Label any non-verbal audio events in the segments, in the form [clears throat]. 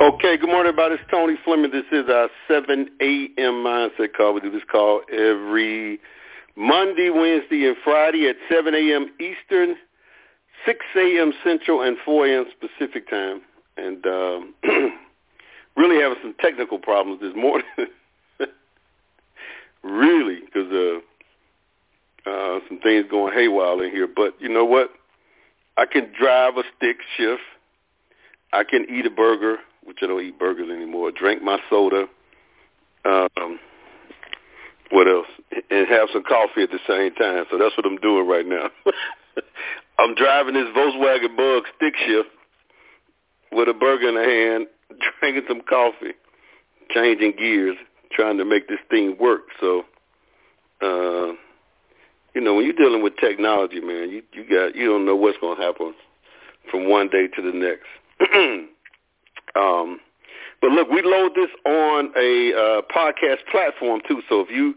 Okay, good morning, everybody. It's Tony Fleming. This is our 7 a.m. Mindset Call. We do this call every Monday, Wednesday, and Friday at 7 a.m. Eastern, 6 a.m. Central, and 4 a.m. Pacific time. And um, [clears throat] really having some technical problems this morning. [laughs] really, because uh, uh, some things going haywire in here. But you know what? I can drive a stick shift. I can eat a burger which I don't eat burgers anymore. Drink my soda. Um, what else? And have some coffee at the same time. So that's what I'm doing right now. [laughs] I'm driving this Volkswagen Bug stick shift with a burger in the hand, [laughs] drinking some coffee, changing gears, trying to make this thing work. So, uh, you know, when you're dealing with technology, man, you you got you don't know what's going to happen from one day to the next. [clears throat] Um, but look, we load this on a uh, podcast platform too. So if you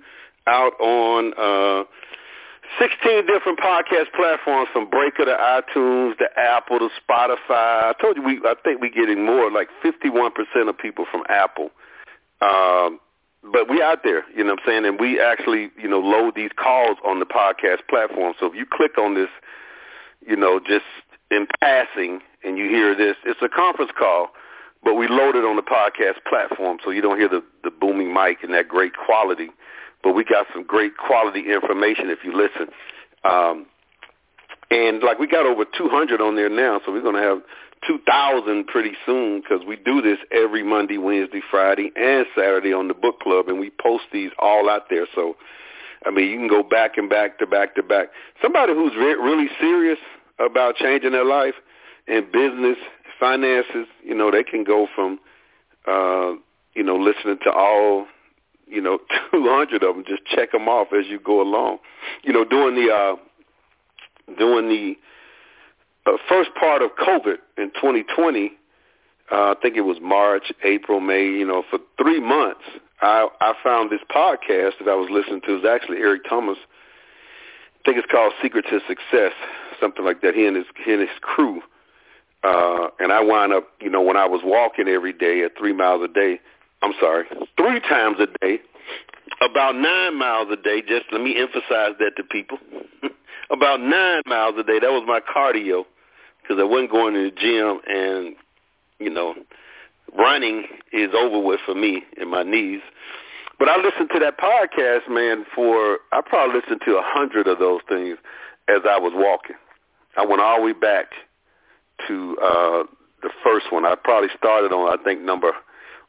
out on uh, 16 different podcast platforms from Breaker to iTunes to Apple to Spotify. I told you we I think we're getting more like 51% of people from Apple. Um, but we out there, you know what I'm saying? And we actually, you know, load these calls on the podcast platform. So if you click on this, you know, just in passing and you hear this, it's a conference call but we load it on the podcast platform so you don't hear the, the booming mic and that great quality. But we got some great quality information if you listen. Um, and like we got over 200 on there now, so we're going to have 2,000 pretty soon because we do this every Monday, Wednesday, Friday, and Saturday on the book club, and we post these all out there. So, I mean, you can go back and back to back to back. Somebody who's re- really serious about changing their life in business finances, you know, they can go from, uh, you know, listening to all, you know, [laughs] 200 of them, just check them off as you go along. You know, during the, uh, during the uh, first part of COVID in 2020, uh, I think it was March, April, May, you know, for three months, I, I found this podcast that I was listening to. It was actually Eric Thomas. I think it's called Secret to Success, something like that. He and his, he and his crew uh, and I wound up, you know, when I was walking every day at three miles a day, I'm sorry, three times a day, about nine miles a day, just let me emphasize that to people, [laughs] about nine miles a day, that was my cardio because I wasn't going to the gym and, you know, running is over with for me and my knees. But I listened to that podcast, man, for, I probably listened to a hundred of those things as I was walking. I went all the way back to uh, the first one. I probably started on I think number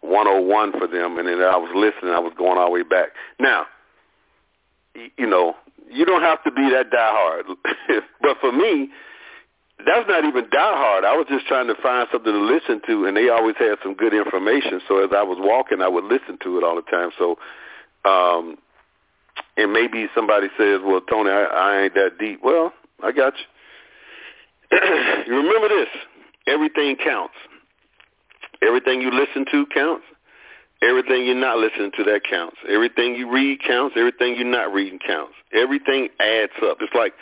101 for them, and then I was listening. I was going all the way back. Now, you know, you don't have to be that diehard, [laughs] but for me, that's not even diehard. I was just trying to find something to listen to, and they always had some good information. So as I was walking, I would listen to it all the time. So, um, and maybe somebody says, "Well, Tony, I, I ain't that deep." Well, I got you. [clears throat] remember this. Everything counts. Everything you listen to counts. Everything you're not listening to, that counts. Everything you read counts. Everything you're not reading counts. Everything adds up. It's like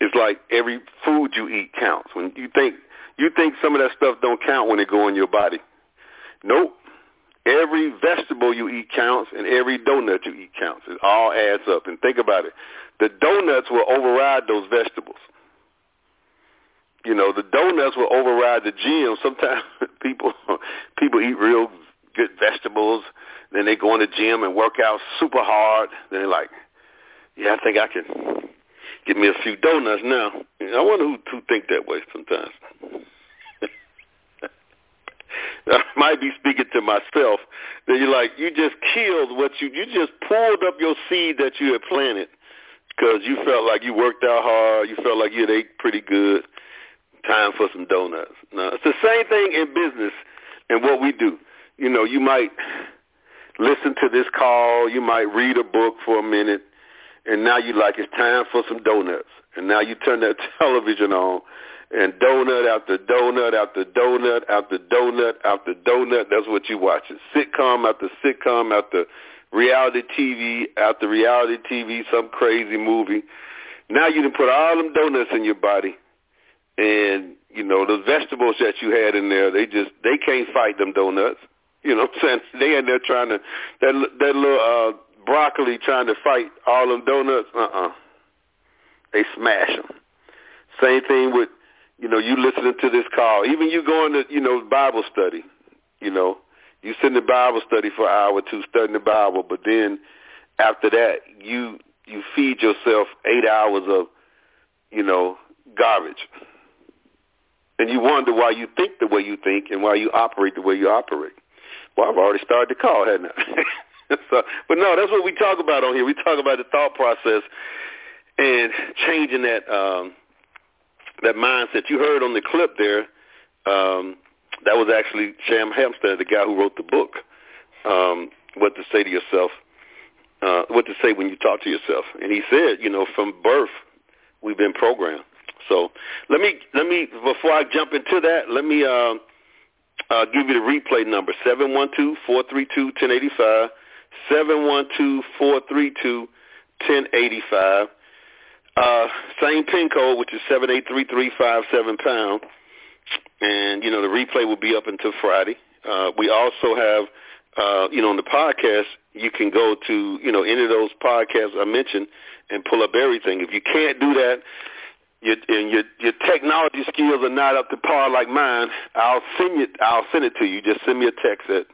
it's like every food you eat counts. When you think you think some of that stuff don't count when it go in your body. Nope. Every vegetable you eat counts, and every donut you eat counts. It all adds up. And think about it. The donuts will override those vegetables you know, the donuts will override the gym. Sometimes [laughs] people people eat real good vegetables, then they go in the gym and work out super hard. Then they're like, yeah, I think I can get me a few donuts now. I wonder who who think that way sometimes. [laughs] I might be speaking to myself. That you're like, you just killed what you you just pulled up your seed that you had planted because you felt like you worked out hard, you felt like you had ate pretty good, time for some donuts. Now, it's the same thing in business and what we do. You know, you might listen to this call, you might read a book for a minute, and now you like it's time for some donuts. And now you turn that [laughs] television on, and donut after donut after donut after donut after donut. That's what you watching. Sitcom after sitcom after reality TV after reality TV, some crazy movie. Now you can put all them donuts in your body, and You know, the vegetables that you had in there, they just they can't fight them donuts. You know what I'm saying? [laughs] They in there trying to that that little uh broccoli trying to fight all them donuts. Uh-uh. They smash them. Same thing with you know, you listening to this call. Even you going to, you know, Bible study, you know, you sit in the Bible study for an hour or two studying the Bible, but then after that you you feed yourself eight hours of, you know, garbage. And you wonder why you think the way you think and why you operate the way you operate. Well, I've already started the call, hadn't I? [laughs] so, but no, that's what we talk about on here. We talk about the thought process and changing that um, that mindset. You heard on the clip there, um, that was actually Shad Helmstetter, the guy who wrote the book, um, what to say to yourself, uh, what to say when you talk to yourself. And he said, you know, from birth, we've been programmed. So let me, let me, before I jump into that, let me uh, uh, give you the replay number, 712-432-1085, 712-432-1085. Uh, same pin code, which is seven eight three three five seven pound, and you know the replay will be up until Friday. Uh, we also have, uh, you know, on the podcast, you can go to you know any of those podcasts I mentioned and pull up everything. If you can't do that, your and your your technology skills are not up to par like mine, I'll send it. I'll send it to you. Just send me a text at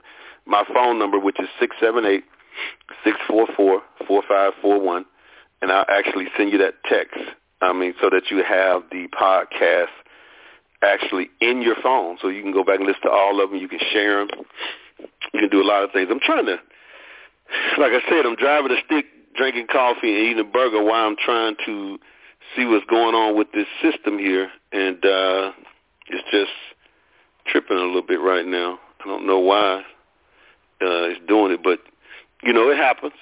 my phone number, which is six seven eight six four four four five four one and I'll actually send you that text. I mean, so that you have the podcast actually in your phone, so you can go back and listen to all of them. You can share them. You can do a lot of things. I'm trying to, like I said, I'm driving a stick, drinking coffee, and eating a burger while I'm trying to see what's going on with this system here, and uh, it's just tripping a little bit right now. I don't know why uh, it's doing it, but you know it happens.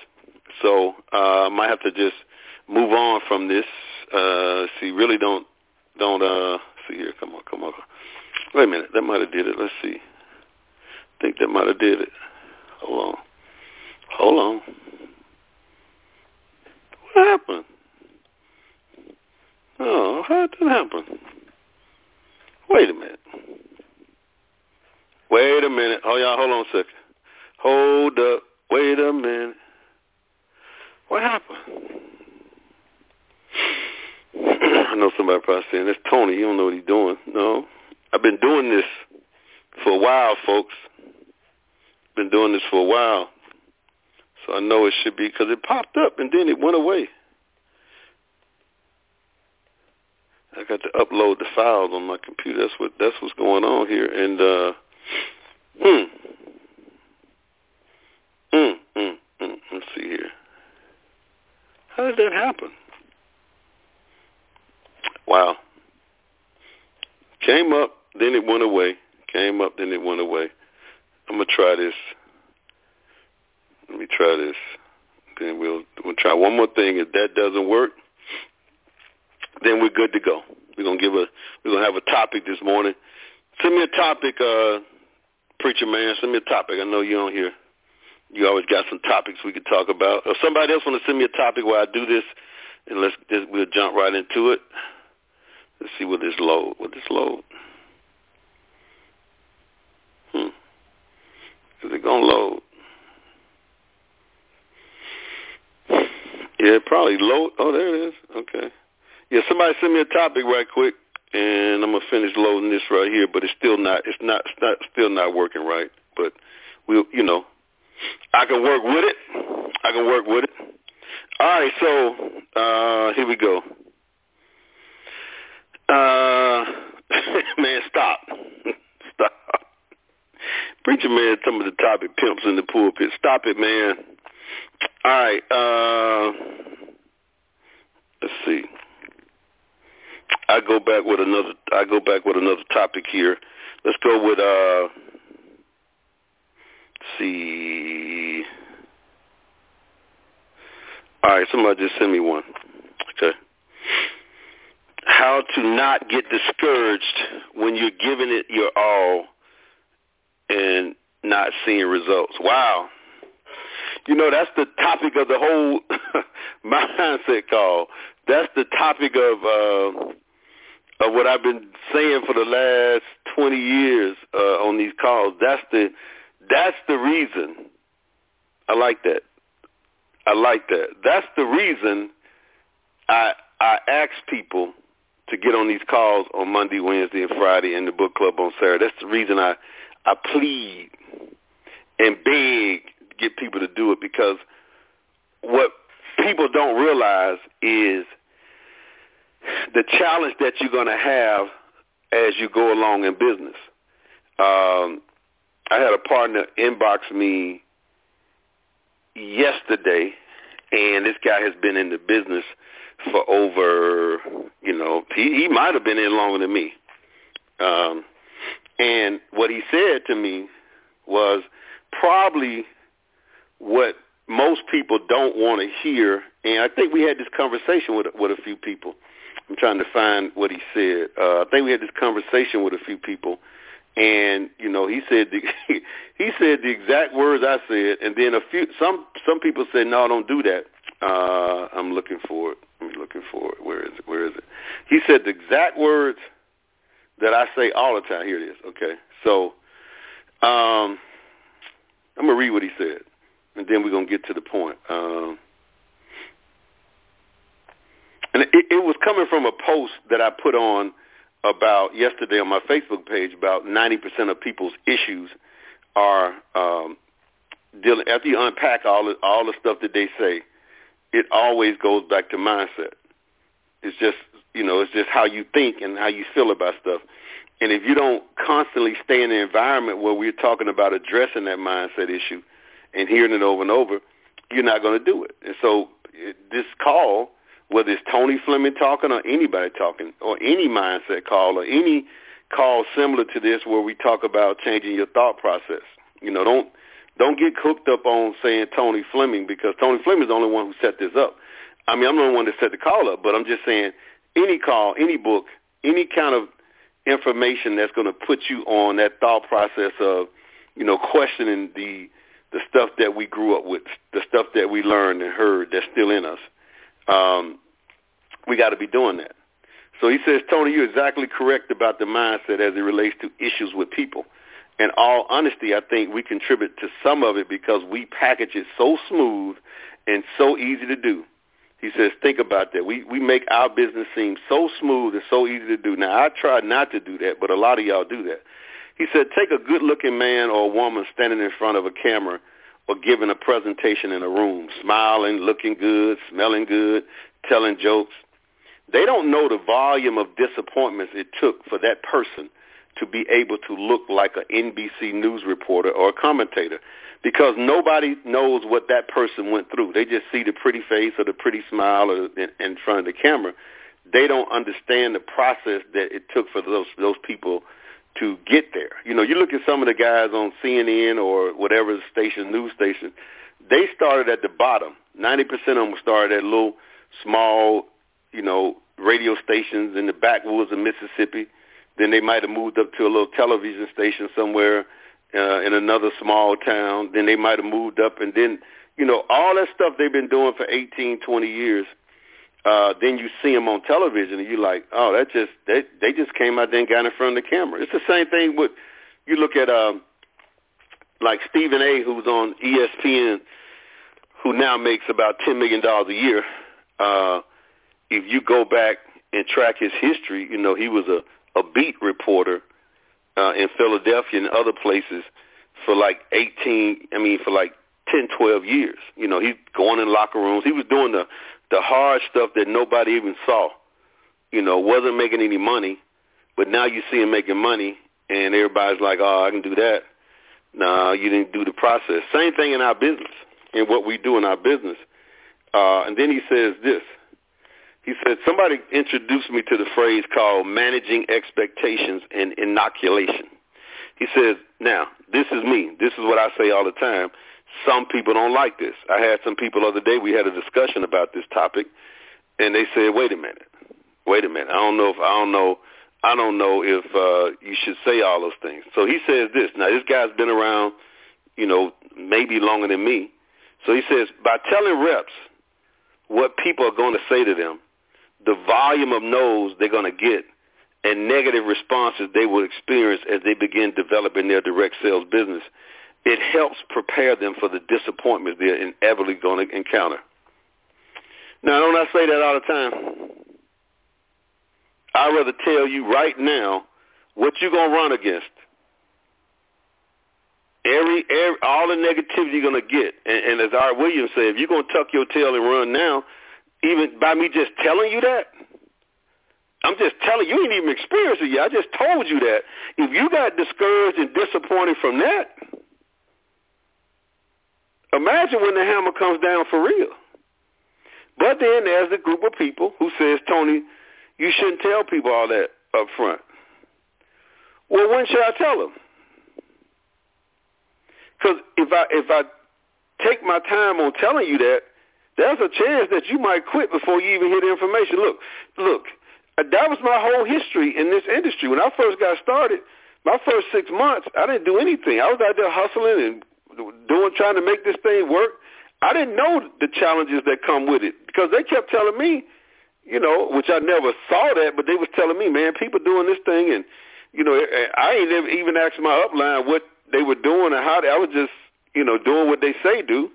So uh, I might have to just move on from this. Uh, see, really don't don't uh, see here. Come on, come on. Wait a minute, that might have did it. Let's see. I think that might have did it. Hold on. Hold on. What happened? Oh, how did that happen? Wait a minute. Wait a minute. Oh, y'all, hold on a second. Hold up. Wait a minute. What happened? [clears throat] I know somebody probably saying, that's Tony. You don't know what he's doing. No. I've been doing this for a while, folks. Been doing this for a while. So I know it should be because it popped up and then it went away. I got to upload the files on my computer. That's what that's what's going on here. And uh hmm. Mm, mm, mm. Let's see here. How did that happen? Wow. Came up, then it went away. Came up, then it went away. I'm gonna try this. Let me try this. Then we'll we'll try one more thing. If that doesn't work, then we're good to go. We're gonna give a we're gonna have a topic this morning. Send me a topic, uh, preacher man. Send me a topic. I know you're on here. You always got some topics we could talk about. If somebody else want to send me a topic while I do this, and let's just, we'll jump right into it. Let's see what this load. What this load? Hmm. Is it gonna load? Yeah, probably load. Oh, there it is. Okay. Yeah, somebody send me a topic right quick, and I'm gonna finish loading this right here. But it's still not. It's not. It's not. Still not working right. But we, you know, I can work with it. I can work with it. All right, so uh, here we go. Uh, [laughs] man, stop. [laughs] stop. Preacher man, some of the topic pimps in the pulpit. Stop it, man. All right. Uh, let's see. I go back with another. I go back with another topic here. Let's go with. Uh, see. All right, somebody just send me one. Okay. How to not get discouraged when you're giving it your all and not seeing results. Wow. You know, that's the topic of the whole [laughs] mindset call. That's the topic of uh of what I've been saying for the last 20 years uh, on these calls. That's the that's the reason. I like that. I like that. That's the reason I I ask people to get on these calls on Monday, Wednesday, and Friday in the book club on Saturday. That's the reason I I plead and beg to get people to do it because what people don't realize is the challenge that you're going to have as you go along in business. Um, I had a partner inbox me yesterday, and this guy has been in the business for over, you know, he, he might have been in longer than me. Um, and what he said to me was probably what most people don't want to hear. And I think we had this conversation with with a few people. I'm trying to find what he said. Uh, I think we had this conversation with a few people, and you know, he said the, [laughs] he said the exact words I said, and then a few some some people said, no, don't do that. Uh, I'm looking for it. I'm looking for it. Where is it? Where is it? He said the exact words that I say all the time. Here it is. Okay, so um, I'm gonna read what he said, and then we're gonna get to the point. Um, and it, it was coming from a post that I put on about yesterday on my Facebook page. About 90% of people's issues are um, dealing. After you unpack all the, all the stuff that they say, it always goes back to mindset. It's just you know, it's just how you think and how you feel about stuff. And if you don't constantly stay in an environment where we're talking about addressing that mindset issue and hearing it over and over, you're not going to do it. And so this call whether it's Tony Fleming talking or anybody talking or any mindset call or any call similar to this where we talk about changing your thought process. You know, don't don't get hooked up on saying Tony Fleming because Tony Fleming is the only one who set this up. I mean, I'm the only one that set the call up, but I'm just saying any call, any book, any kind of information that's going to put you on that thought process of, you know, questioning the the stuff that we grew up with, the stuff that we learned and heard that's still in us. Um, we got to be doing that. So he says, Tony, you're exactly correct about the mindset as it relates to issues with people. In all honesty, I think we contribute to some of it because we package it so smooth and so easy to do. He says, think about that. We we make our business seem so smooth and so easy to do. Now, I try not to do that, but a lot of y'all do that. He said, take a good-looking man or a woman standing in front of a camera or giving a presentation in a room, smiling, looking good, smelling good, telling jokes. They don't know the volume of disappointments it took for that person to be able to look like an NBC News reporter or a commentator because nobody knows what that person went through. They just see the pretty face or the pretty smile or in, in front of the camera. They don't understand the process that it took for those those people to get there. You know, you look at some of the guys on CNN or whatever station, news station, they started at the bottom. 90% of them started at little small, you know, radio stations in the backwoods of Mississippi. Then they might have moved up to a little television station somewhere uh, in another small town. Then they might have moved up, and then you know all that stuff they've been doing for 18, 20 years. Uh, then you see them on television, and you're like, oh, that just they they just came out there and got in front of the camera. It's the same thing with you look at um, like Stephen A. who's on ESPN, who now makes about ten million dollars a year. Uh, if you go back and track his history, you know, he was a, a beat reporter uh, in Philadelphia and other places for like 18, I mean, for like 10, 12 years. You know, he's going in locker rooms. He was doing the, the hard stuff that nobody even saw. You know, wasn't making any money, but now you see him making money, and everybody's like, oh, I can do that. No, you didn't do the process. Same thing in our business, in what we do in our business. Uh, and then he says this. He said, somebody introduced me to the phrase called managing expectations and inoculation. He says, now, this is me. This is what I say all the time. Some people don't like this. I had some people the other day, we had a discussion about this topic, and they said, wait a minute. Wait a minute. I don't know if, I don't know, I don't know if uh, you should say all those things. So he says this. Now, this guy's been around, you know, maybe longer than me. So he says, by telling reps what people are going to say to them, the volume of no's they're going to get and negative responses they will experience as they begin developing their direct sales business, it helps prepare them for the disappointments they're inevitably going to encounter. Now, don't I say that all the time? I'd rather tell you right now what you're going to run against. Every, every all the negativity you're going to get. And, and as Art Williams said, if you're going to tuck your tail and run now, even by me just telling you that, I'm just telling you, you ain't even experienced it yet. I just told you that. If you got discouraged and disappointed from that, imagine when the hammer comes down for real. But then there's a group of people who says, Tony, you shouldn't tell people all that up front. Well, when should I tell them? Because if I if I take my time on telling you that, there's a chance that you might quit before you even hear the information. Look, look, uh, that was my whole history in this industry. When I first got started, my first six months, I didn't do anything. I was out there hustling and doing, trying to make this thing work. I didn't know the challenges that come with it because they kept telling me, you know, which I never saw that, but they was telling me, man, people doing this thing, and you know, eh, eh, I ain't never even asked my upline what they were doing and how they. I was just, you know, doing what they say do.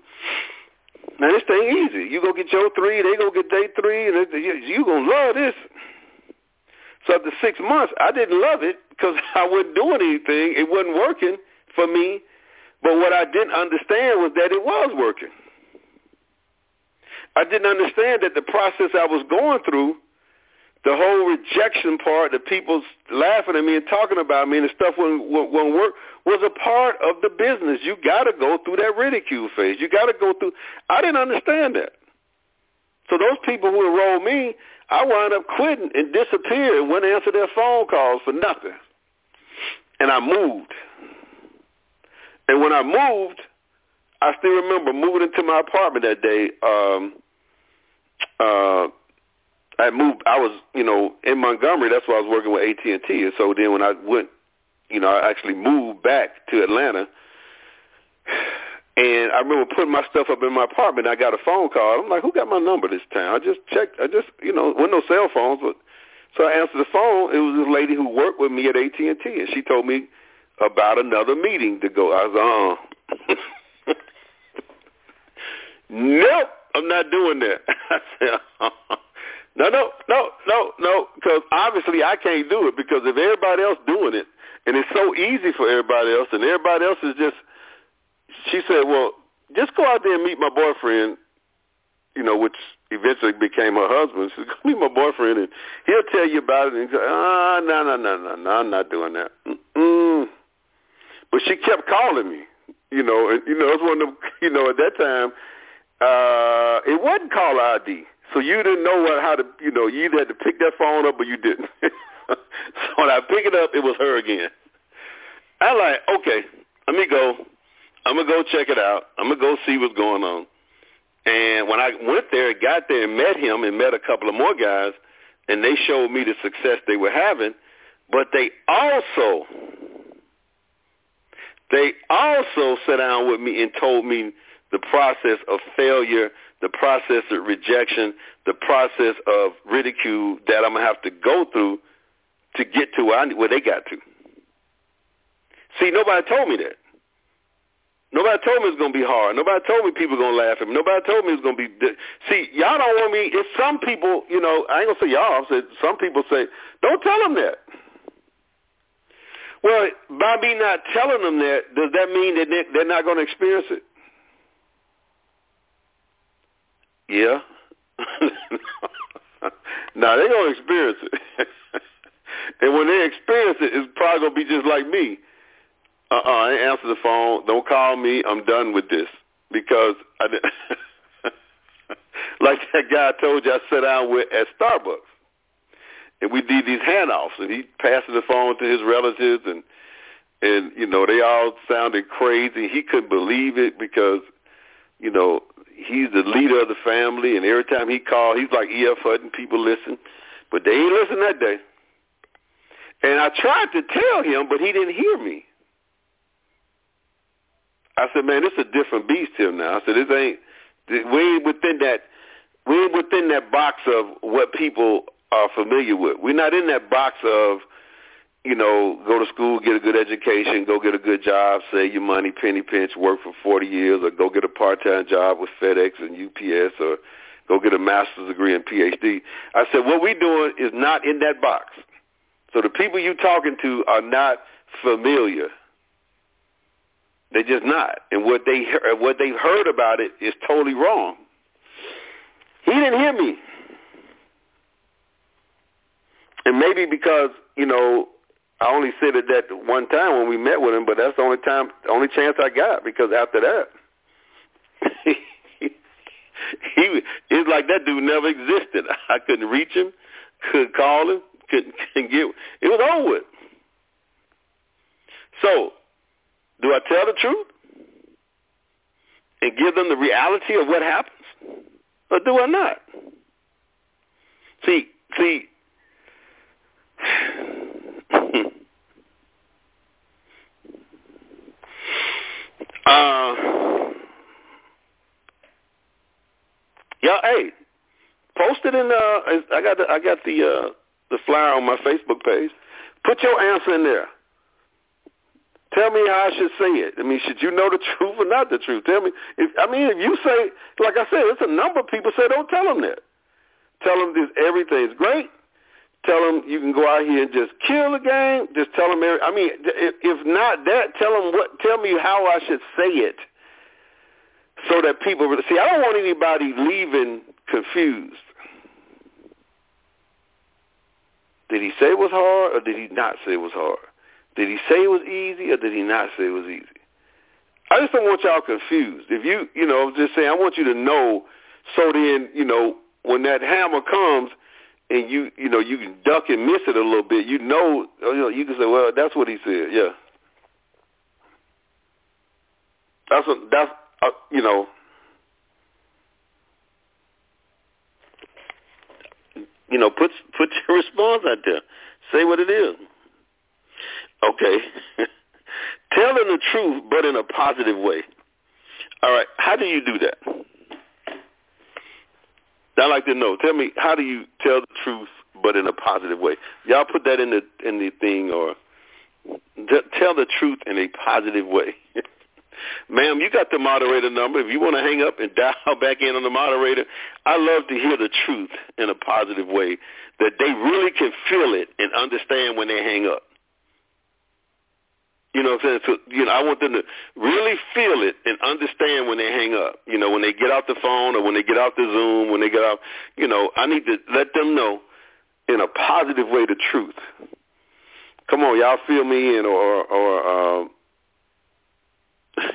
Man, this thing easy. You go get your three, they go get day three, and you gonna love this. So after six months, I didn't love it because [laughs] I wasn't doing anything. It wasn't working for me. But what I didn't understand was that it was working. I didn't understand that the process I was going through, the whole rejection part, the people laughing at me and talking about me and the stuff wouldn't, wouldn't work, was a part of the business. You got to go through that ridicule phase. You got to go through. I didn't understand that. So those people who enrolled me, I wound up quitting and disappeared and wouldn't answer their phone calls for nothing. And I moved. And when I moved, I still remember moving into my apartment that day. Um, uh, I moved. I was, you know, in Montgomery. That's why I was working with AT and T. And so then when I went, you know, I actually moved back to Atlanta. And I remember putting my stuff up in my apartment. I got a phone call. I'm like, who got my number this time? I just checked. I just, you know, with no cell phones, but so I answered the phone. It was this lady who worked with me at AT and T, and she told me about another meeting to go. I was, uh, [laughs] nope, I'm not doing that. [laughs] I said, uh, no, no, no, no, no, because obviously I can't do it because if everybody else doing it, and it's so easy for everybody else, and everybody else is just she said, well, just go out there and meet my boyfriend, you know, which eventually became her husband. [laughs] She said, go meet my boyfriend, and he'll tell you about it. And he said, ah, no, no, no, no, no, I'm not doing that. Mm-mm. But she kept calling me, you know, and, you know, it was one of them, [laughs] you know, at that time, uh, it wasn't call ID. So you didn't know what, how to, you know, you either had to pick that phone up or you didn't. [laughs] so when I pick it up, it was her again. I like, okay, let me go. I'm gonna go check it out. I'm gonna go see what's going on. And when I went there, got there, and met him, and met a couple of more guys, and they showed me the success they were having, but they also they also sat down with me and told me the process of failure, the process of rejection, the process of ridicule that I'm gonna have to go through to get to where, I, where they got to. See, nobody told me that. Nobody told me it's going to be hard. Nobody told me people are going to laugh at me. Nobody told me it's going to be. See, y'all don't want me. If some people, you know, I ain't going to say y'all. Said some people say, don't tell them that. Well, by me not telling them that, does that mean that they're not going to experience it? Yeah. [laughs] now they're going to experience it. [laughs] and when they experience it, it's probably to be just like me uh-uh, I ain't answer the phone. Don't call me. I'm done with this because I didn't. [laughs] like that guy I told you I sat down with at Starbucks, and we did these handoffs, and he passed the phone to his relatives, and and you know they all sounded crazy. He couldn't believe it because you know he's the leader of the family, and every time he called, he's like E.F. Hutton. People listen, but they ain't listen that day. And I tried to tell him, but he didn't hear me. I said, man, this is a different beast here now. I said, this ain't we ain't within that we ain't within that box of what people are familiar with. We're not in that box of, you know, go to school, get a good education, go get a good job, save your money, penny pinch, work for 40 years, or go get a part-time job with FedEx and UPS, or go get a master's degree and PhD. I said, what we're doing is not in that box. So the people you're talking to are not familiar. They're just not. And what they what they've heard about it is totally wrong. He didn't hear me. And maybe because, you know, I only said it that one time when we met with him, but that's the only time, only chance I got because after that, [laughs] he, it's like that dude never existed. [laughs] I couldn't reach him, couldn't call him, couldn't, couldn't get. It was over with. So, do I tell the truth and give them the reality of what happens, or do I not? See, see. Uh, yeah, hey, post it in. Uh, I got the, I got the uh, the flyer on my Facebook page. Put your answer in there. Tell me how I should say it. I mean, should you know the [laughs] truth or not the truth? Tell me. If, I mean, if you say, like I said, it's a number of people say, don't tell them that. Tell them this, everything's great. Tell them you can go out here and just kill the game. Just tell them. Every, I mean, if, not that, tell them what. Tell me how I should say it, so that people see. I don't want anybody leaving confused. Did he say it was hard, or did he not say it was hard? Did he say it was easy or did he not say it was easy? I just don't want y'all confused. If you, you know, just saying, I want you to know so then, you know, when that hammer comes and you, you know, you can duck and miss it a little bit, you know, you know, you can say, well, that's what he said. Yeah. That's what, that's, uh, you know, you know, put put your [laughs] response out there. Say what it is. Okay. [laughs] Telling the truth, but in a positive way. All right. How do you do that? I'd like to know. Tell me, how do you tell the truth, but in a positive way? Y'all put that in the in the thing, or tell the truth in a positive way. [laughs] Ma'am, you got the moderator number. If you want to hang up and [laughs] dial back in on the moderator, I love to hear the truth in a positive way that they really can feel it and understand when they hang up. You know what I'm saying? So, you know, I want them to really feel it and understand when they hang up. You know, when they get off the phone or when they get off the Zoom, when they get off, you know, I need to let them know in a positive way the truth. Come on, y'all feel me and or or um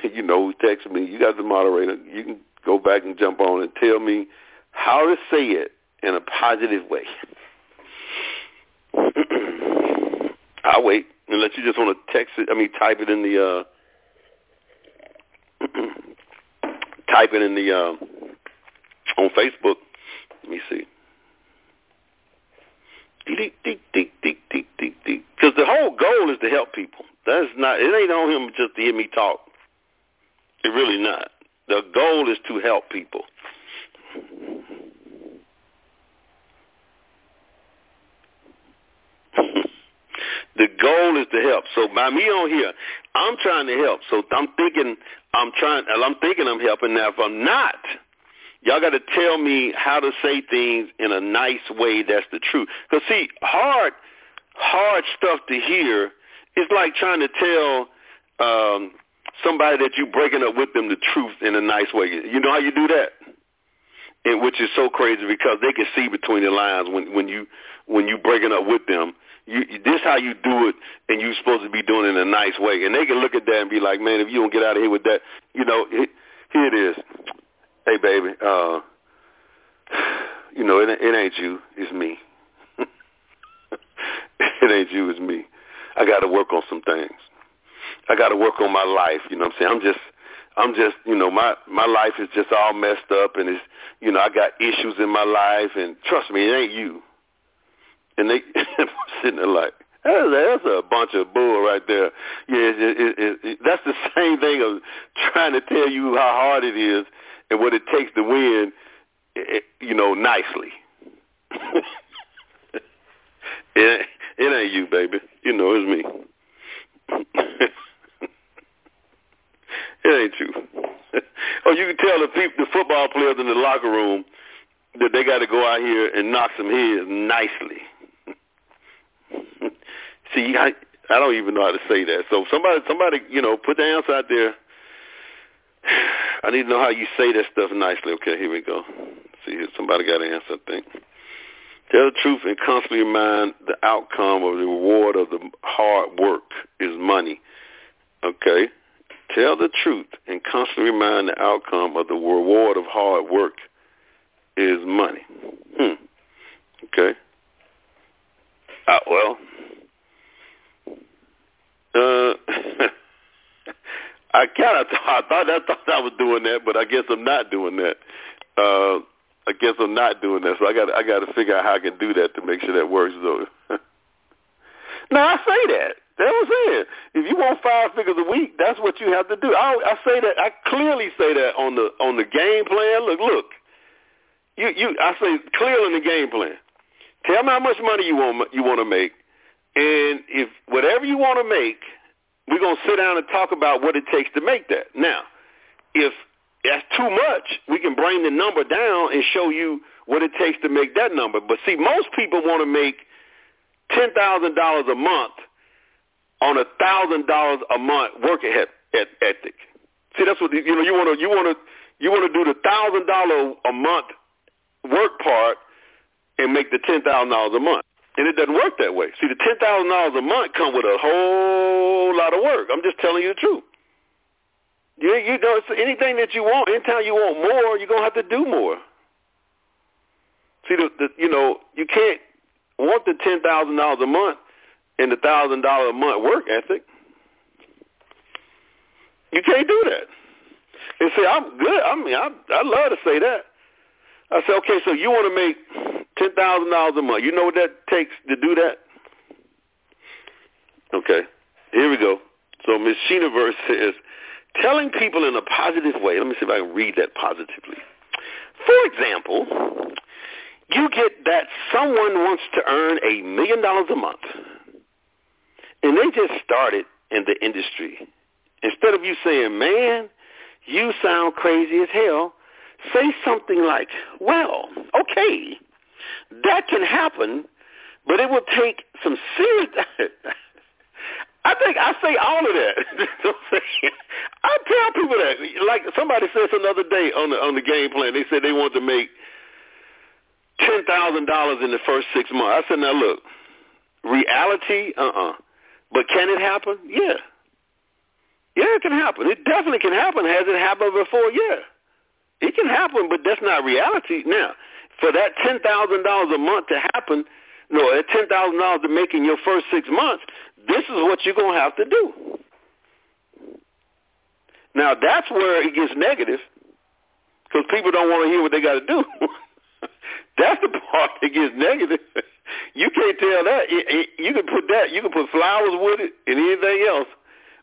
[laughs] you know, text me. You got the moderator. You can go back and jump on and tell me how to say it in a positive way. [clears throat] I'll wait unless you just want to text it. I mean, type it in the uh, [clears throat] type it in the uh, on Facebook. Let me see. Because the whole goal is to help people. That's not. It ain't on him just to hear me talk. It really not. The goal is to help people. The goal is to help. So by me on here, I'm trying to help. So I'm thinking I'm trying. I'm thinking I'm helping. Now if I'm not, y'all got to tell me how to say things in a nice way. That's the truth. Because see, hard, hard stuff to hear is like trying to tell um, somebody that you breaking up with them the truth in a nice way. You know how you do that? And which is so crazy because they can see between the lines when when you when you breaking up with them you, this how you do it, and you're supposed to be doing it in a nice way. And they can look at that and be like, man, if you don't get out of here with that, you know, it, here it is. Hey, baby, uh, [sighs] you know, it, it ain't you, it's me. [laughs] it ain't you, it's me. I got to work on some things. I got to work on my life. You know what I'm saying? I'm just, I'm just, you know, my my life is just all messed up, and it's, you know, I got issues in my life, and trust me, it ain't you. And they [laughs] sitting there like, that's, a bunch of bull right there. Yeah, it, it, it, that's the [laughs] same thing of trying to tell you how hard it is and what it takes to win, eh, eh, you know, nicely. [laughs] It, it ain't you, baby. You know it's me. it ain't you. oh, you can tell the people, the football players in the locker room that they got to go out here and knock some heads nicely. [laughs] See, I I don't even know how to say that. So somebody, somebody, you know, put the answer out there. [sighs] I need to know how you say that stuff nicely. Okay, here we go. See, somebody got an answer, I think. Tell the truth and constantly remind the outcome of the reward of the hard work is money. Okay? Tell the truth and constantly remind the outcome of the reward of hard work is money. Hmm. Okay. Uh, well, uh, [laughs] I kind of th- I thought I thought I was doing that, but I guess I'm not doing that. Uh, I guess I'm not doing that, so I got I got to figure out how I can do that to make sure that works. Though. [laughs] now I say that. That was it. If you want five figures a week, that's what you have to do. I, I say that. I clearly say that on the on the game plan. Look, look. You you. I say clearly in the game plan. Tell me how much money you want you want to make, and if whatever you want to make, we're gonna sit down and talk about what it takes to make that. Now, if that's too much, we can bring the number down and show you what it takes to make that number. But see, most people want to make ten thousand dollars a month on a thousand dollars a month work ethic. See, that's what you know. You want to you want to you want to do the thousand dollar a month work part and make the ten thousand dollars a month. And it doesn't work that way. See, the ten thousand dollars a month come with a whole lot of work. I'm just telling you the truth. You you know, it's anything that you want. Anytime you want more, you're gonna have to do more. See, the, the you know, you can't want the ten thousand dollars a month and the thousand dollar a month work ethic. You can't do that. And say, I'm good. I mean, I I love to say that. I say, okay, so you want to make ten thousand dollars a month. You know what that takes to do that? Okay, here we go. So Miss Sheenaverse says, telling people in a positive way. Let me see if I can read that positively. For example, you get that someone wants to earn a million dollars a month and they just started in the industry. Instead of you saying, man, you sound crazy as hell, say something like, well, okay, that can happen, but it will take some serious... [laughs] I think I say all of that. [laughs] I tell people that. Like somebody said some other day on the on the game plan, they said they want to make ten thousand dollars in the first six months. I said, now look, reality, uh uh but can it happen? Yeah. Yeah, it can happen. It definitely can happen. Has it happened before? Yeah. It can happen, but that's not reality. Now, for that ten thousand dollars a month to happen, no, at ten thousand dollars to make in your first six months, this is what you're gonna have to do. Now that's where it gets negative, because people don't want to hear what they got to do. [laughs] that's the part that gets negative. [laughs] You can't tell that. You can put that. You can put flowers with it and anything else.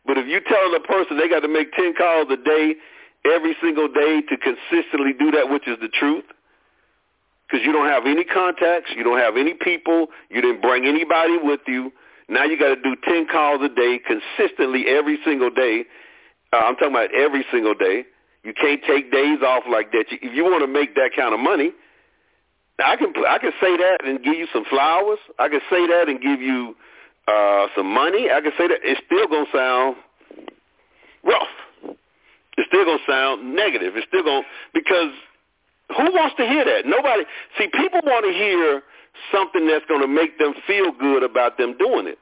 But if you tell a person they got to make ten calls a day, every single day to consistently do that, which is the truth, because you don't have any contacts, you don't have any people, you didn't bring anybody with you. Now you got to do ten calls a day consistently every single day. Uh, I'm talking about every single day. You can't take days off like that. If you want to make that kind of money, I can I can say that and give you some flowers. I can say that and give you uh some money. I can say that. It's still gonna sound rough. It's still gonna sound negative. It's still gonna because who wants to hear that? Nobody. See, people want to hear something that's going to make them feel good about them doing it.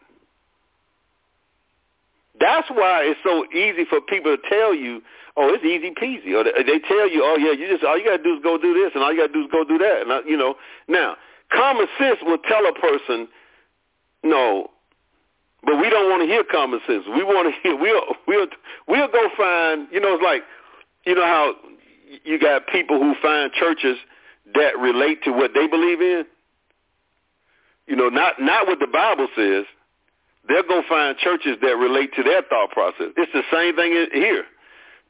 That's why it's so easy for people to tell you, "Oh, it's easy peasy," or they tell you, "Oh, yeah, you just all you got to do is go do this, and all you got to do is go do that." And you know, now common sense will tell a person, "No," but we don't want to hear common sense. We want to hear we'll we'll we'll go find. You know, it's like you know how you got people who find churches that relate to what they believe in. You know, not not what the Bible says they'll go find churches that relate to their thought process. It's the same thing here.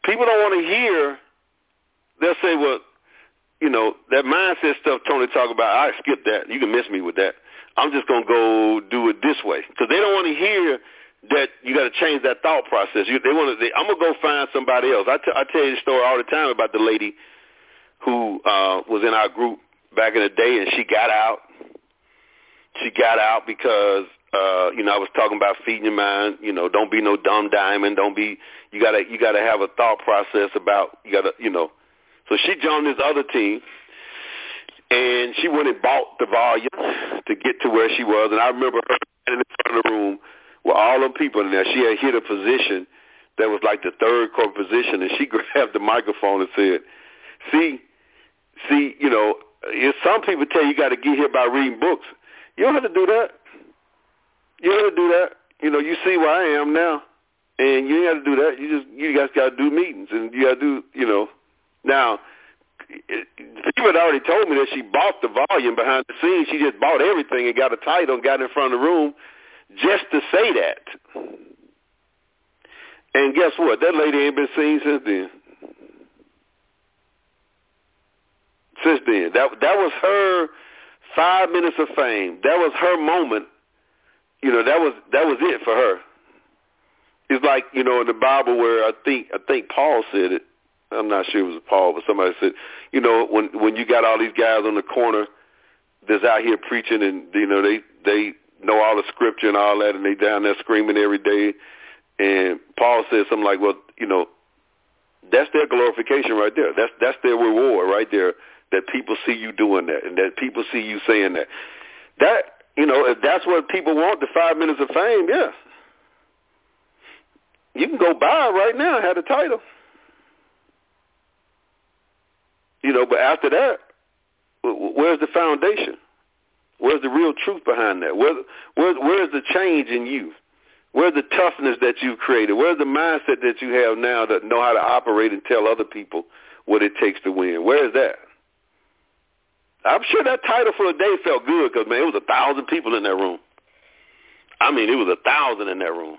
People don't want to hear. They'll say, "Well, you know, that mindset stuff Tony talk about, I skip that. You can miss me with that. I'm just gonna go do it this way because they don't want to hear that you got to change that thought process. You, they want to. I'm gonna go find somebody else. I, t- I tell you the story all the time about the lady who uh, was in our group back in the day, and she got out. She got out because uh, you know I was talking about feeding your mind. You know, don't be no dumb diamond. Don't be. You gotta you gotta have a thought process about. You gotta you know. So she joined this other team, and she went and bought the volume to get to where she was. And I remember her in the front of the room with all them people in there. She had hit a position that was like the third court position, and she [laughs] grabbed the microphone and said, "See, see, you know, some people tell you, you got to get here by reading books. You don't have to do that. You don't have to do that. You know, you see where I am now, and you ain't got to do that. You just you guys got to do meetings, and you got to do, you know. Now, people had already told me that she bought the volume behind the scenes. She just bought everything and got a title and got in front of the room just to say that. And guess what? That lady ain't been seen since then. Since then, that that was her five minutes of fame. That was her moment. You know, that was that was it for her. It's like you know in the Bible where I think I think Paul said it. I'm not sure it was Paul, but somebody said, you know, when when you got all these guys on the corner that's out here preaching, and you know they they the scripture and all that, and they down there screaming every day. And Paul says something like, "Well, you know, that's their glorification right there. That's that's their reward right there. That people see you doing that, and that people see you saying that. That you know, if that's what people want, the five minutes of fame, yeah, you can go buy right now have the title. You know, but after that, where's the foundation? Where's the real truth behind that? Where, where, where's the change in you? Where's the toughness that you've created? Where's the mindset that you have now that know how to operate and tell other people what it takes to win? Where is that? I'm sure that title for the day felt good because, man, it was a thousand people in that room. I mean, it was a thousand in that room.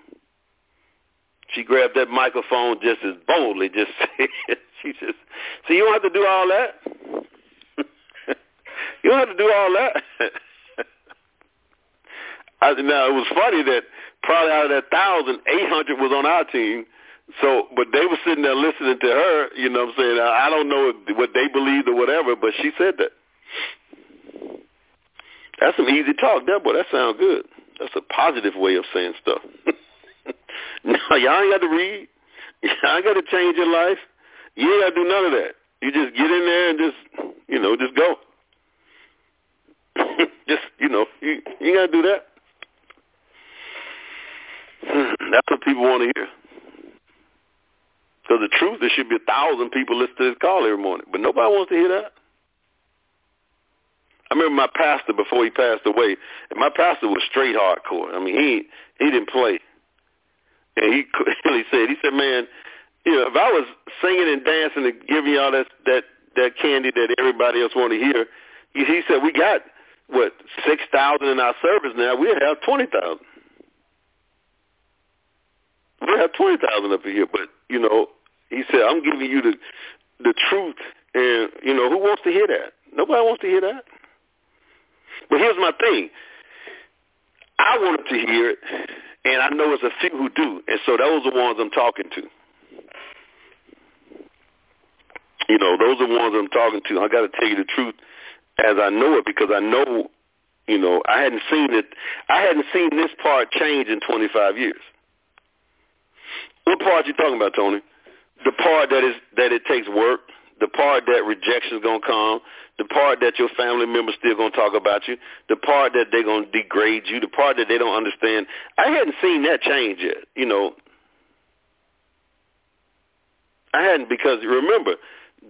She grabbed that microphone just as boldly, just [laughs] she just, so you don't have to do all that. [laughs] you don't have to do all that. [laughs] I, now it was funny that probably out of that thousand, eight hundred was on our team. So, but they were sitting there listening to her. You know what I'm saying? I don't know what they believed or whatever, but she said that. That's some easy talk, that boy. That sounds good. That's a positive way of saying stuff. [laughs] no, y'all ain't got to read. Y'all ain't got to change your life. You ain't got to do none of that. You just get in there and just, you know, just go. [laughs] just, you know, you, you got to do that. [clears throat] That's what people want to hear. Because the truth, there should be a thousand people listen to this call every morning, but nobody wants to hear that. I remember my pastor before he passed away, and my pastor was straight hardcore. I mean, he he didn't play, and he [laughs] clearly said, he said, man, you know, if I was singing and dancing and giving y'all that that that candy that everybody else want to hear, he, he said, we got what six thousand in our service now. We have twenty thousand we have twenty thousand up here, but you know, he said, I'm giving you the the truth, and you know, who wants to hear that? Nobody wants to hear that. But here's my thing. I wanted to hear it, and I know there's a few who do, and so those are the ones I'm talking to. You know, those are the ones I'm talking to. I got to tell you the truth as I know it because I know, you know, I hadn't seen it. I hadn't seen this part change in 25 years. What part you talking about, Tony? The part that is that it takes work, the part that rejection is gonna come, the part that your family members still gonna talk about you, the part that they're gonna degrade you, the part that they don't understand. I hadn't seen that change yet. You know, I hadn't because remember,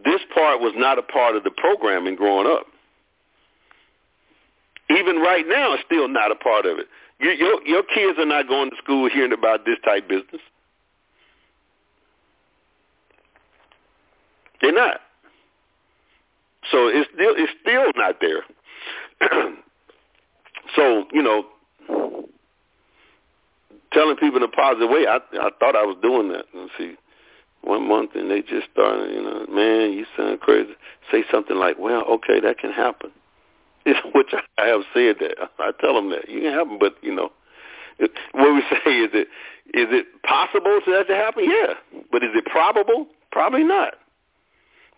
this part was not a part of the programming growing up. Even right now, it's still not a part of it. Your, your, your kids are not going to school hearing about this type business. They're not. So it's still it's still not there. [clears throat] so you know, telling people in a positive way, I I thought I was doing that. Let's see, one month and they just started, you know, man, you sound crazy. Say something like, well, okay, that can happen. [laughs] Which I have said that. I tell them that. You can happen, but, you know, what we [laughs] say is it, is it possible for that to happen? Yeah. But is it probable? Probably not.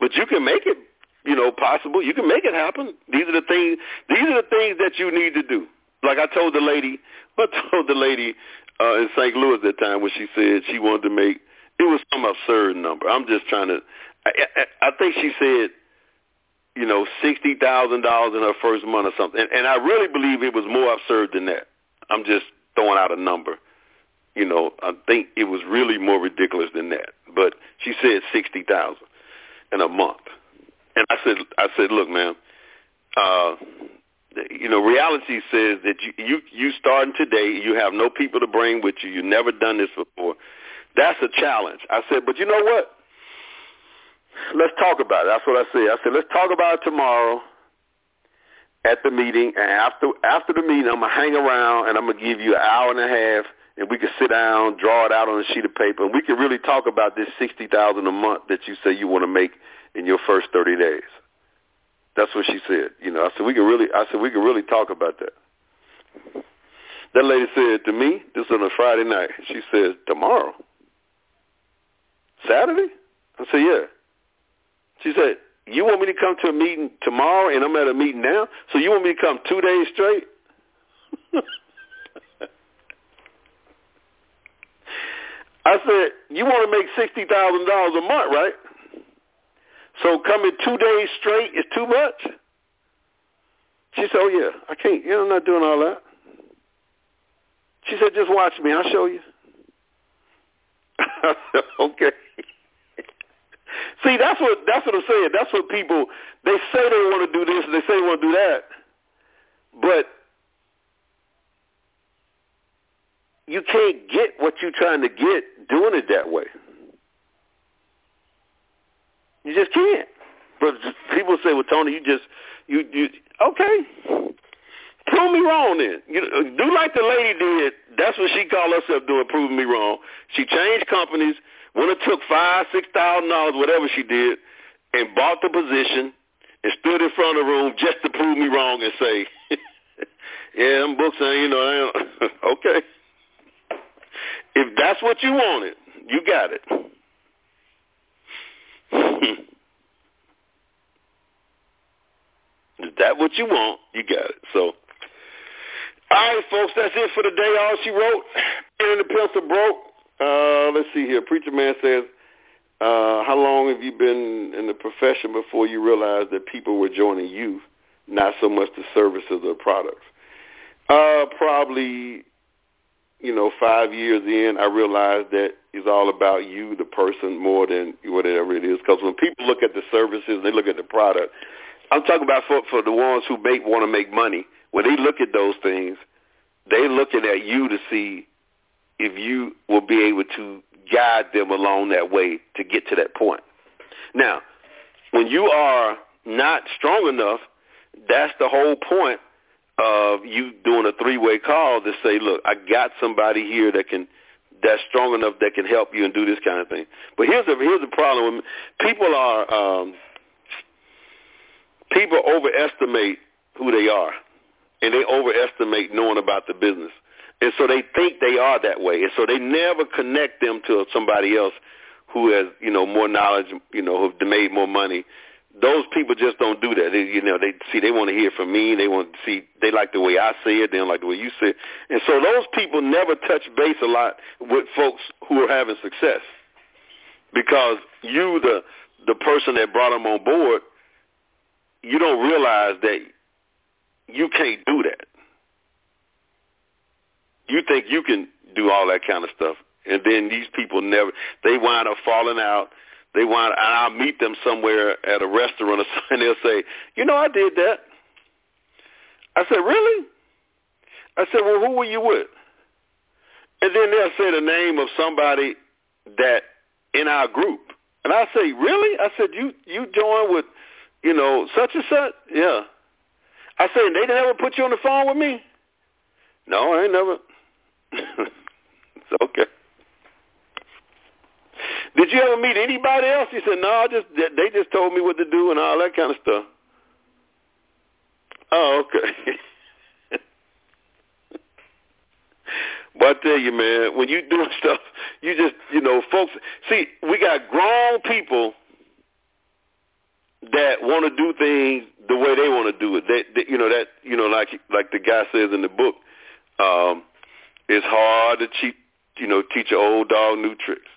But you can make it, you know, possible. You can make it happen. These are the things, these are the things that you need to do. Like I told the lady, [laughs] I told the lady uh, in St. Louis that time when she said she wanted to make it was some absurd number. I'm just trying to. I, I, I think she said, you know, sixty thousand dollars in her first month or something, and, and I really believe it was more absurd than that. I'm just throwing out a number. You know, I think it was really more ridiculous than that. But she said sixty thousand in a month, and I said, I said, look, man, uh, you know, reality says that you you you starting today. You have no people to bring with you. You've never done this before. That's a challenge. I said, but you know what? Let's talk about it. That's what I said. I said, let's talk about it tomorrow at the meeting. And after after the meeting, I'm gonna hang around and I'm gonna give you an hour and a half, and we could sit down, draw it out on a sheet of paper, and we could really talk about this sixty thousand a month that you say you want to make in your first thirty days. That's what she said. You know, I said we can really. I said we can really talk about that. That lady said to me, this was on a Friday night. She said tomorrow. Saturday? I said, yeah. She said, you want me to come to a meeting tomorrow and I'm at a meeting now? So you want me to come two days straight? [laughs] I said, you want to make $60,000 a month, right? So coming two days straight is too much? She said, oh, yeah, I can't. Know, I'm not doing all that. She said, just watch me. I'll show you. [laughs] Okay. [laughs] See, that's what that's what I'm saying. That's what people they say they want to do this and they say they want to do that, but you can't get what you're trying to get doing it that way. You just can't. But people say, "Well, Tony, you just you you okay." Prove me wrong then. You do like the lady did. That's what she called herself doing, proving me wrong. She changed companies would have took five, six thousand dollars, whatever she did, and bought the position and stood in front of the room just to prove me wrong and say, [laughs] "Yeah, them books ain't you know, [laughs] okay." If that's what you wanted, you got it. [laughs] Is that what you want? You got it. So, all right, folks, that's it for the day. All she wrote, and the pencil broke. Uh, let's see here. Preacher Man says, uh, how long have you been in the profession before you realized that people were joining you, not so much the services or products? Uh, probably, you know, five years in, I realized that it's all about you, the person, more than whatever it is. Because when people look at the services, they look at the product. I'm talking about for, for the ones who make want to make money. When they look at those things, they looking at you to see if you will be able to guide them along that way to get to that point. Now, when you are not strong enough, that's the whole point of you doing a three-way call to say, look, I got somebody here that can that's strong enough that can help you and do this kind of thing. But here's the here's the problem: people are um, people overestimate who they are, and they overestimate knowing about the business. And so they think they are that way. And so they never connect them to somebody else who has, you know, more knowledge, you know, who've made more money. Those people just don't do that. They, you know, they see they want to hear from me. They want to see they like the way I say it. They don't like the way you say it. And so those people never touch base a lot with folks who are having success because you, the the person that brought them on board, you don't realize that you can't do that you think you can do all that kind of stuff, and then these people never. They wind up falling out. They wind. And I'll meet them somewhere at a restaurant or [laughs] something. They'll say, "You know, I did that." I said, "Really?" I said, "Well, who were you with?" And then they'll say the name of somebody that in our group, and I say, "Really?" I said, "You you joined with, you know, such and such?" Yeah. I said, "They never put you on the phone with me." No, I ain't never. [laughs] it's okay. Did you ever meet anybody else? He said, No, I just they just told me what to do and all that kind of stuff. Oh, okay. [laughs] but I tell you, man, when you do [laughs] stuff, you just you know, folks. See, we got grown people that want to do things the way they want to do it. They, they, you know that you know like like the guy says in the book, um, it's hard to cheat, you know teach an old dog new tricks,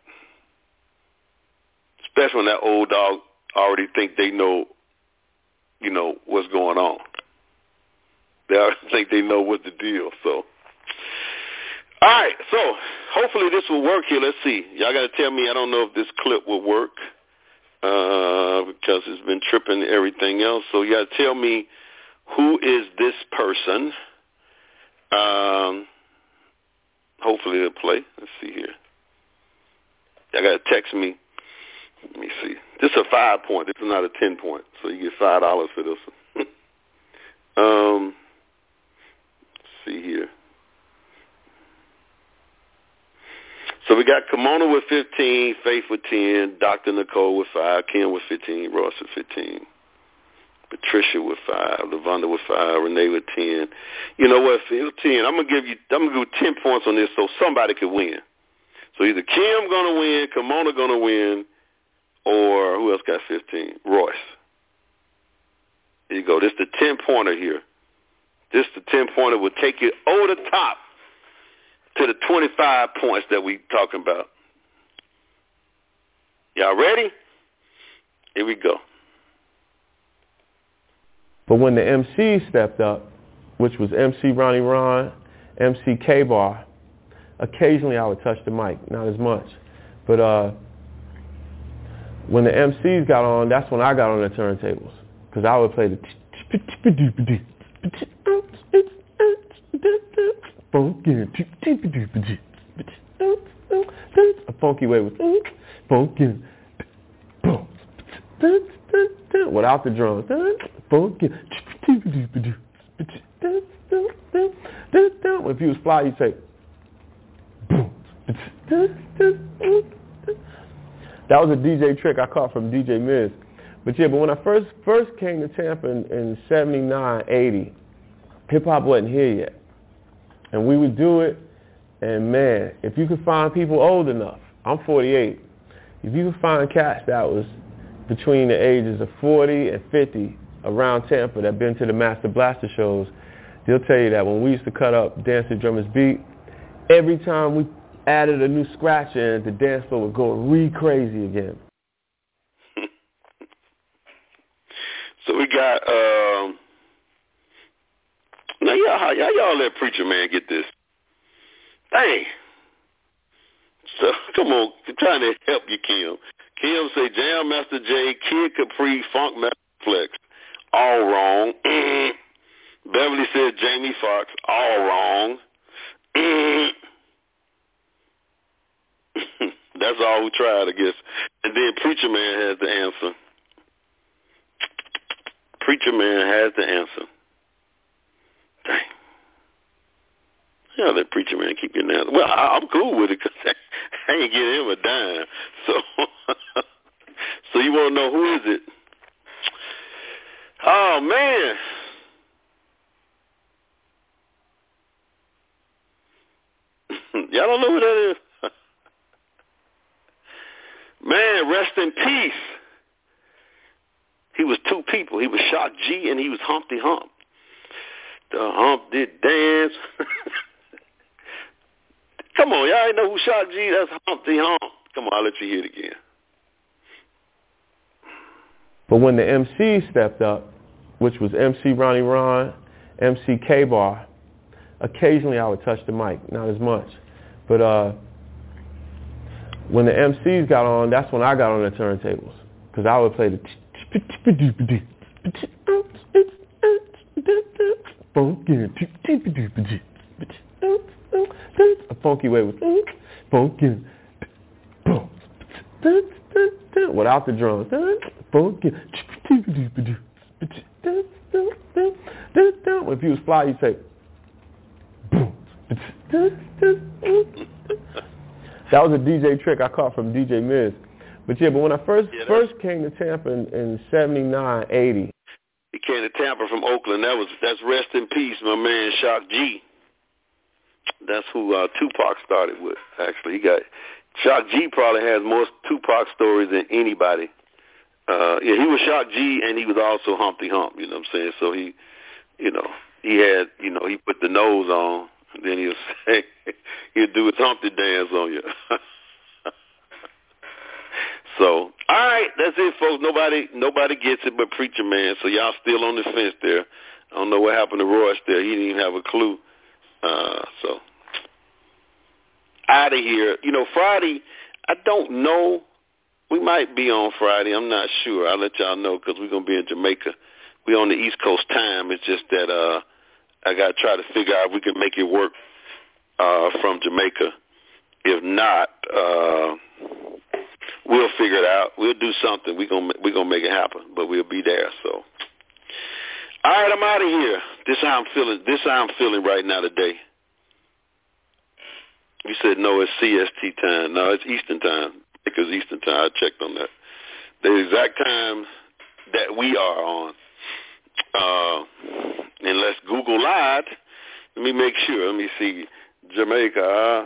especially when that old dog already think they know, you know what's going on. They already [laughs] think they know what the deal. So, all right. So hopefully this will work here. Let's see. Y'all got to tell me. I don't know if this clip will work uh, because it's been tripping everything else. So to tell me who is this person. Um, hopefully it'll play. Let's see here. I got to text me. Let me see. This is a five point. This is not a ten point. So you get five dollars for this one. [laughs] um, see here. So we got Kimona with 15, Faith with 10, Dr. Nicole with 5, Kim with 15, Ross with 15, Patricia with 5, Lavonda with 5, Renee with 10. You know what, 10. I'm going to give you, I'm going to give 10 points on this so somebody could win. So either Kim going to win, Kimona going to win, or who else got 15? Royce. Here you go. This is the 10-pointer here. This the 10-pointer will take you over the top to the 25 points that we talking about. Y'all ready? Here we go. But when the MC stepped up, which was MC Ronnie Ron, MC K-Bar, occasionally I would touch the mic, not as much. But uh, when the MCs got on, that's when I got on the turntables. Because I would play the a funky way with funky, without the drums, funky. If you was fly, you'd say, that was a DJ trick I caught from DJ Miz. But yeah, but when I first first came to Tampa in, in 79, 80, hip hop wasn't here yet. And we would do it, and man, if you could find people old enough, I'm 48, if you could find cats that was between the ages of 40 and 50 around Tampa that been to the Master Blaster shows, they'll tell you that when we used to cut up Dance Drummers Beat, every time we added a new scratch in, the dance floor would go re-crazy again. [laughs] so we got um, now y'all, how y'all, y'all let preacher man get this? Dang. So [laughs] come on, I'm trying to help you, Kim. Kim say Jam Master Jay, Kid Capri, Funk Master Flex. All wrong. Beverly said Jamie Foxx. All wrong. That's all we tried, I guess. And then Preacher Man has the answer. Preacher Man has the answer. Dang. Yeah, that preacher man keep getting that. Well, I, I'm cool with it because [laughs] I ain't getting him a dime. So, [laughs] so you want to know who is it? Oh man. [laughs] Y'all don't know who that is? Man, rest in peace. He was two people. He was Shock G and he was Humpty Hump the Humpty Dance. [laughs] Come on, y'all ain't know who Shock G? That's Humpty Hump. Come on, I'll let you hear it again. But when the MC stepped up, which was MC Ronnie Ron, MC K-Bar, occasionally I would touch the mic, not as much. But uh, when the MCs got on, that's when I got on the turntables. Because I would play the a funky way with funky, without the drums, funky. If you was fly, you say. That was a DJ trick I caught from DJ Miz. But yeah, but when I first yeah, first came to Tampa in, in '79, '80. He came to Tampa from Oakland. That was that's rest in peace, my man Shock G. That's who uh, Tupac started with. Actually, he got Shock G probably has more Tupac stories than anybody. Uh, yeah, he was Shock G, and he was also Humpty Hump. You know what I'm saying? So he, you know, he had, you know, he put the nose on, then he'll [laughs] say, he'll do his Humpty dance on you. [laughs] so, all right, that's it, folks. Nobody, nobody gets it but Preacher Man. So y'all still on the fence there. I don't know what happened to Royce there. He didn't even have a clue. Uh, so out of here. You know, Friday, I don't know. We might be on Friday. I'm not sure. I'll let y'all know because we're gonna be in Jamaica. We on the East Coast time. It's just that uh, I got to try to figure out if we can make it work uh, from Jamaica. If not, uh, we'll figure it out. We'll do something. We're gonna we're gonna make it happen. But we'll be there. So. All right, I'm out of here. This is how I'm feeling. This is how I'm feeling right now today. You said no, it's CST time. No, it's Eastern time because Eastern time. I checked on that. The exact time that we are on. Uh, unless Google lied. Let me make sure. Let me see. Jamaica uh,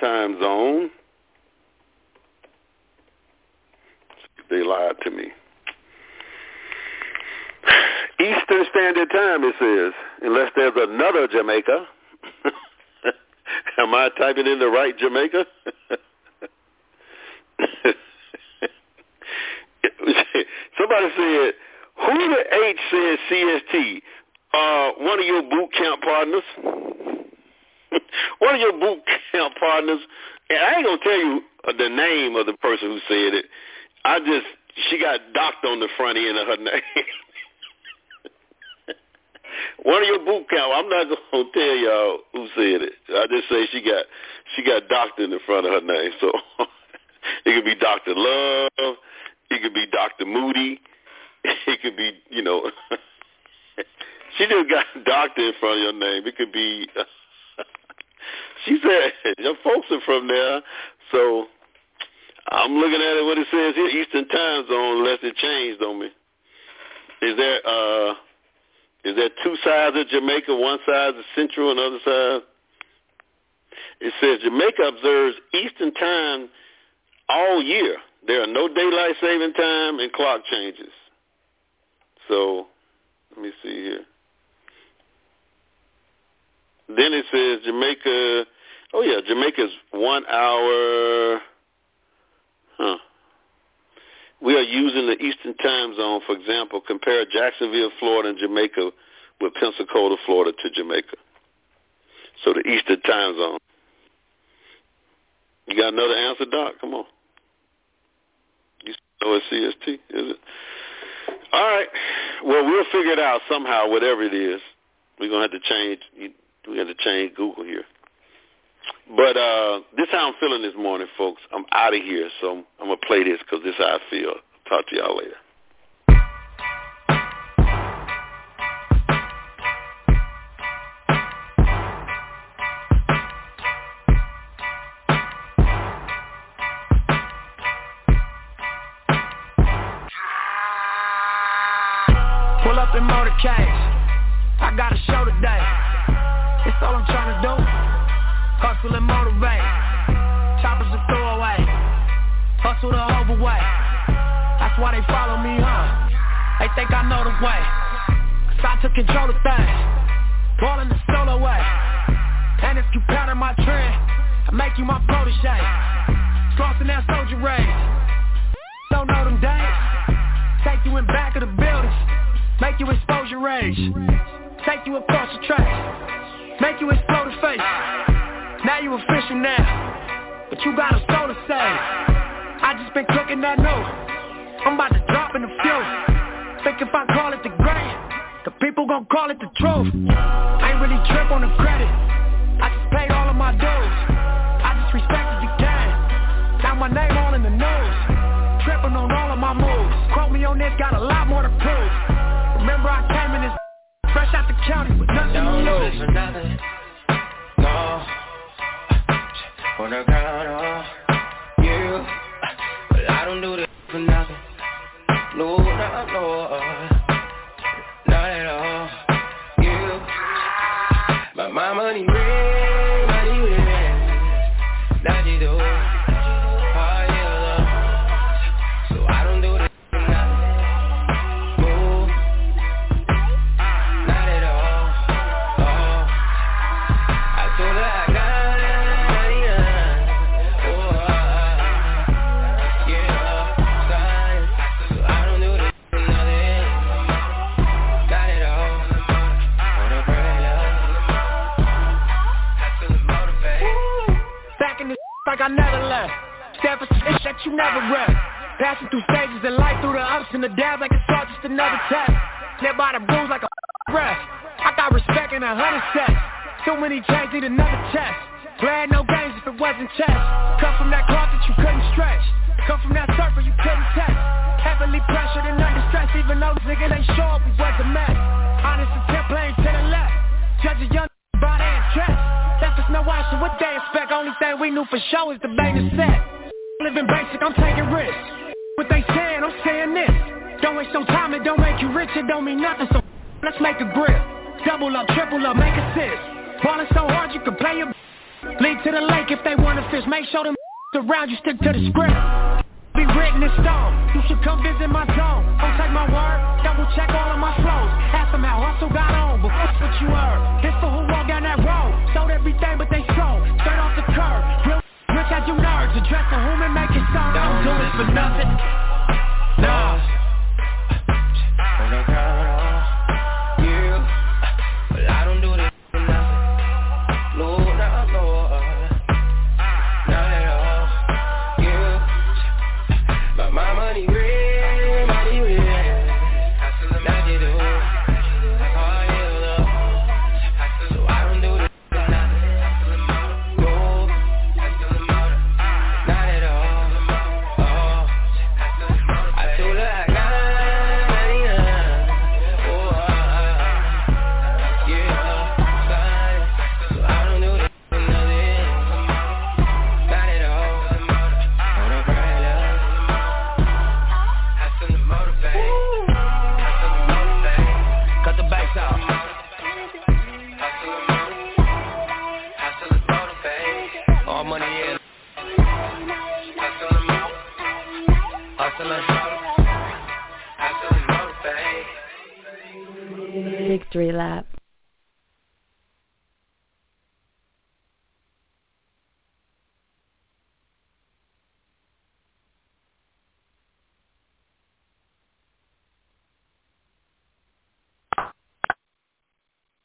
time zone. They lied to me. Eastern Standard Time, it says, unless there's another Jamaica. [laughs] Am I typing in the right Jamaica? [laughs] Somebody said, who the H said CST? Uh, one of your boot camp partners. [laughs] one of your boot camp partners. And I ain't gonna tell you the name of the person who said it. I just she got docked on the front end of her name. [laughs] One of your boot camp. I'm not gonna tell y'all who said it. I just say she got she got doctor in the front of her name. So [laughs] it could be Doctor Love. It could be Doctor Moody. [laughs] It could be you know. [laughs] she just got doctor in front of your name. It could be. [laughs] she said your folks are from there, so I'm looking at it. What it says here, Eastern Time Zone, unless it changed on me. Is there? uh is there two sides of Jamaica? One side is central, another side. It says Jamaica observes Eastern time all year. There are no daylight saving time and clock changes. So, let me see here. Then it says Jamaica. Oh yeah, Jamaica's one hour. Huh. We are using the Eastern time zone, for example, compare Jacksonville, Florida, and Jamaica with Pensacola, Florida to Jamaica. So the Eastern time zone. You got another answer, Doc? Come on. You know it's CST, is it? All right. Well, we'll figure it out somehow, whatever it is. We're gonna have to change. We to change Google here. But uh, this is how I'm feeling this morning, folks. I'm out of here, so I'm gonna play this because this is how I feel. Talk to y'all later. On the ground, to the script. Be written in stone. You should come visit my zone. Don't take my word. Double check all of my flows. Ask them how I still got on, but that's what you heard. This for who walk down that road. Sold everything, but they strong Straight off the curb. Real rich as you nerds. Addressing whom and making songs. Don't do it for nothing.